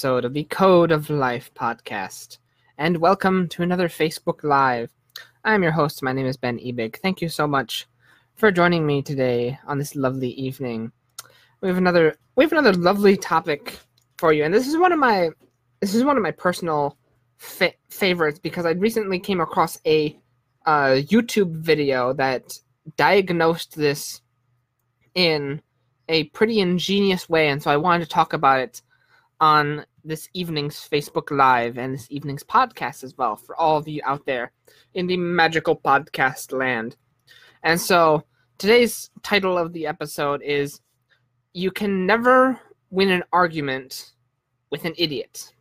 episode of the Code of Life podcast, and welcome to another Facebook Live. I'm your host. My name is Ben Ebig. Thank you so much for joining me today on this lovely evening. We have another we have another lovely topic for you, and this is one of my this is one of my personal fa- favorites because I recently came across a uh, YouTube video that diagnosed this in a pretty ingenious way, and so I wanted to talk about it on this evening's Facebook Live and this evening's podcast as well for all of you out there in the magical podcast land. And so today's title of the episode is You Can Never Win an Argument with an Idiot.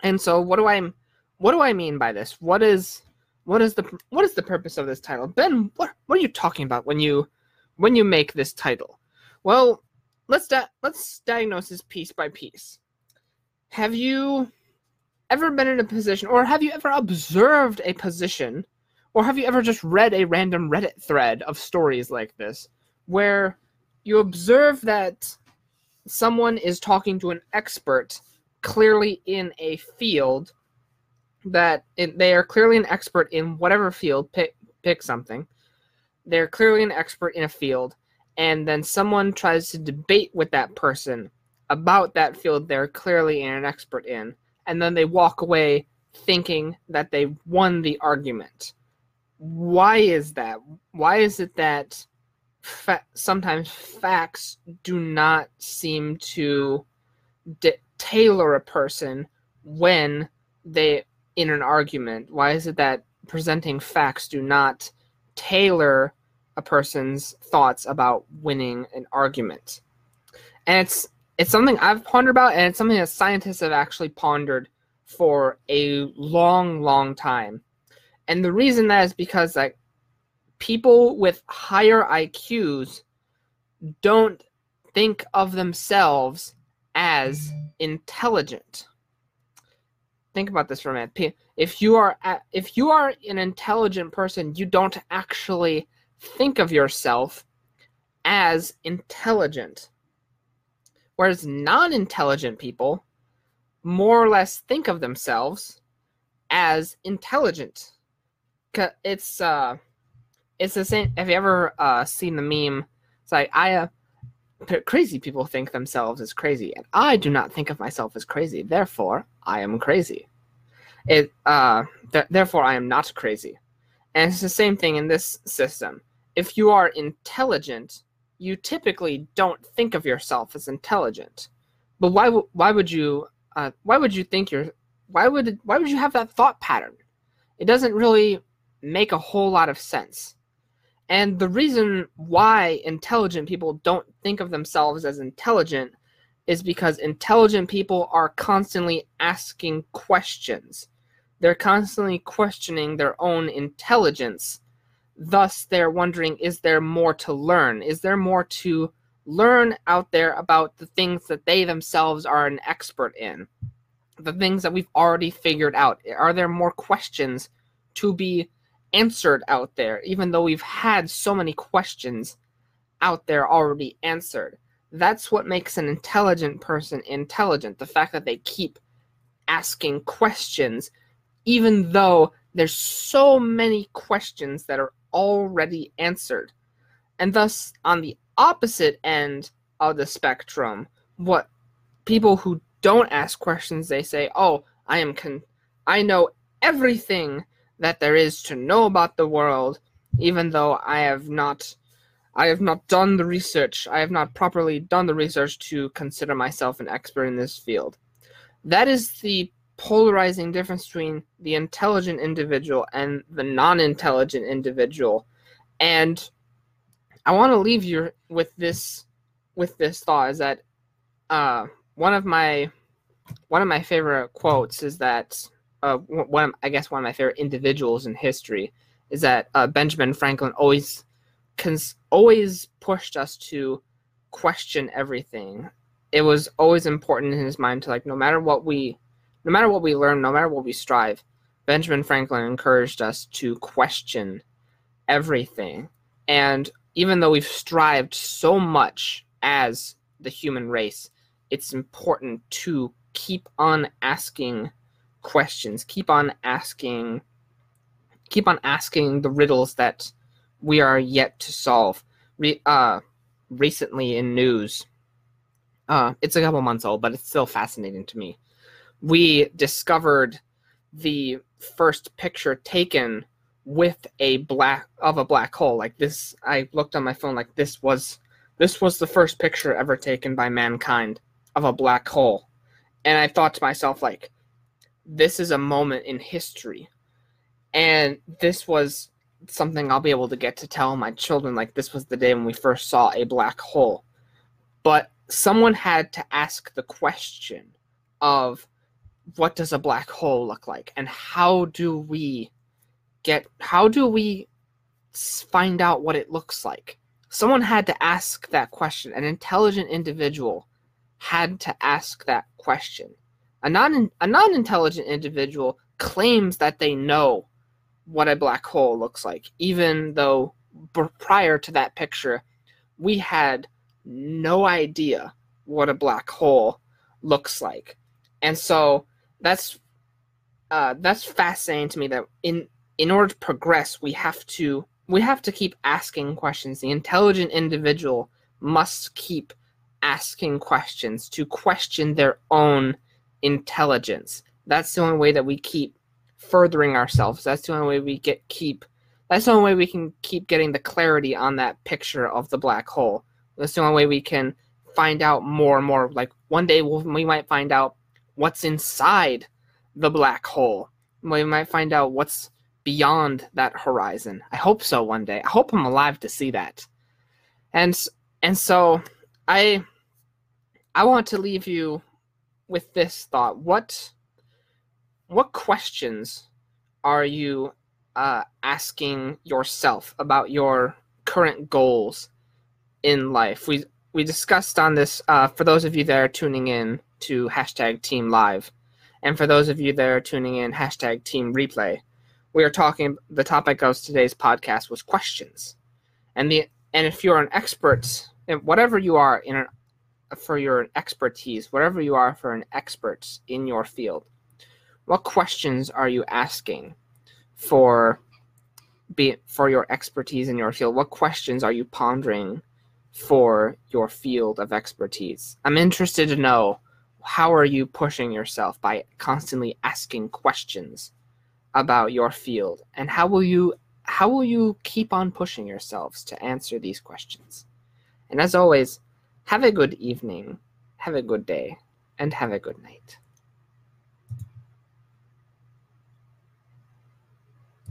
And so what do I what do I mean by this? What is what is the what is the purpose of this title? Ben, what what are you talking about when you when you make this title? Well, let's di- let's diagnose this piece by piece. Have you ever been in a position, or have you ever observed a position, or have you ever just read a random Reddit thread of stories like this, where you observe that someone is talking to an expert clearly in a field that it, they are clearly an expert in whatever field pick pick something. They're clearly an expert in a field and then someone tries to debate with that person about that field they're clearly an expert in, and then they walk away thinking that they won the argument. Why is that? Why is it that fa- sometimes facts do not seem to tailor a person when they in an argument? Why is it that presenting facts do not tailor a person's thoughts about winning an argument? And it's it's something I've pondered about, and it's something that scientists have actually pondered for a long, long time. And the reason that is because like people with higher IQs don't think of themselves as intelligent. Think about this for a minute. If you are if you are an intelligent person, you don't actually think of yourself as intelligent Whereas non intelligent people more or less think of themselves as intelligent. It's uh, it's the same. Have you ever uh, seen the meme? It's like I uh, crazy people think themselves as crazy, and I do not think of myself as crazy. Therefore, I am crazy. It uh, th- therefore I am not crazy, and it's the same thing in this system. If you are intelligent, you typically don't think of yourself as intelligent. But why why would you uh, why would you think you're why would why would you have that thought pattern? It doesn't really make a whole lot of sense. And the reason why intelligent people don't think of themselves as intelligent is because intelligent people are constantly asking questions. They're constantly questioning their own intelligence Thus, they're wondering is there more to learn? Is there more to learn out there about the things that they themselves are an expert in? The things that we've already figured out? Are there more questions to be answered out there, even though we've had so many questions out there already answered? That's what makes an intelligent person intelligent. The fact that they keep asking questions, even though there's so many questions that are already answered. And thus, on the opposite end of the spectrum, what people who don't ask questions, they say, "Oh, I am con I know everything that there is to know about the world, even though I have not I have not done the research. I have not properly done the research to consider myself an expert in this field." That is the polarizing difference between the intelligent individual and the non-intelligent individual and i want to leave you with this with this thought is that uh, one of my one of my favorite quotes is that uh, one of, I guess one of my favorite individuals in history is that uh, Benjamin Franklin always cons- always pushed us to question everything. It was always important in his mind to like no matter what we no matter what we learn, no matter what we strive, Benjamin Franklin encouraged us to question everything. And even though we've strived so much as the human race, it's important to keep on asking questions, keep on asking keep on asking the riddles that we are yet to solve. Re- uh, recently in news, uh, it's a couple months old, but it's still fascinating to me. We discovered the first picture taken with a black of a black hole. Like this i looked on my phone like this was this was the first picture ever taken by mankind of a black hole. And i thought to myself like this is a moment in history. And this was something i'll be able to get to tell my children like this was the day when we first saw a black hole. But someone had to ask the question of what does a black hole look like? And how do we get how do we find out what it looks like? Someone had to ask that question. An intelligent individual had to ask that question. A non a non-intelligent individual claims that they know what a black hole looks like even though b- prior to that picture we had no idea what a black hole looks like. And so that's uh, that's fascinating to me that in in order to progress we have to we have to keep asking questions. The intelligent individual must keep asking questions to question their own intelligence. That's the only way that we keep furthering ourselves. That's the only way we get keep that's the only way we can keep getting the clarity on that picture of the black hole. That's the only way we can find out more and more. Like one day we'll, we might find out what's inside the black hole. We might find out what's beyond that horizon. I hope so one day. I hope I'm alive to see that. And and so I I want to leave you with this thought. What what questions are you uh, asking yourself about your current goals in life? We we discussed on this uh, for those of you that are tuning in to hashtag Team Live. And for those of you that are tuning in, hashtag Team Replay, we are talking. The topic of today's podcast was questions, and the and if you're an expert, whatever you are in an, for your expertise, whatever you are for an expert in your field, what questions are you asking for? Be for your expertise in your field. What questions are you pondering for your field of expertise? I'm interested to know how are you pushing yourself by constantly asking questions about your field? And how will you how will you keep on pushing yourselves to answer these questions? And as always have a good evening have a good day and have a good night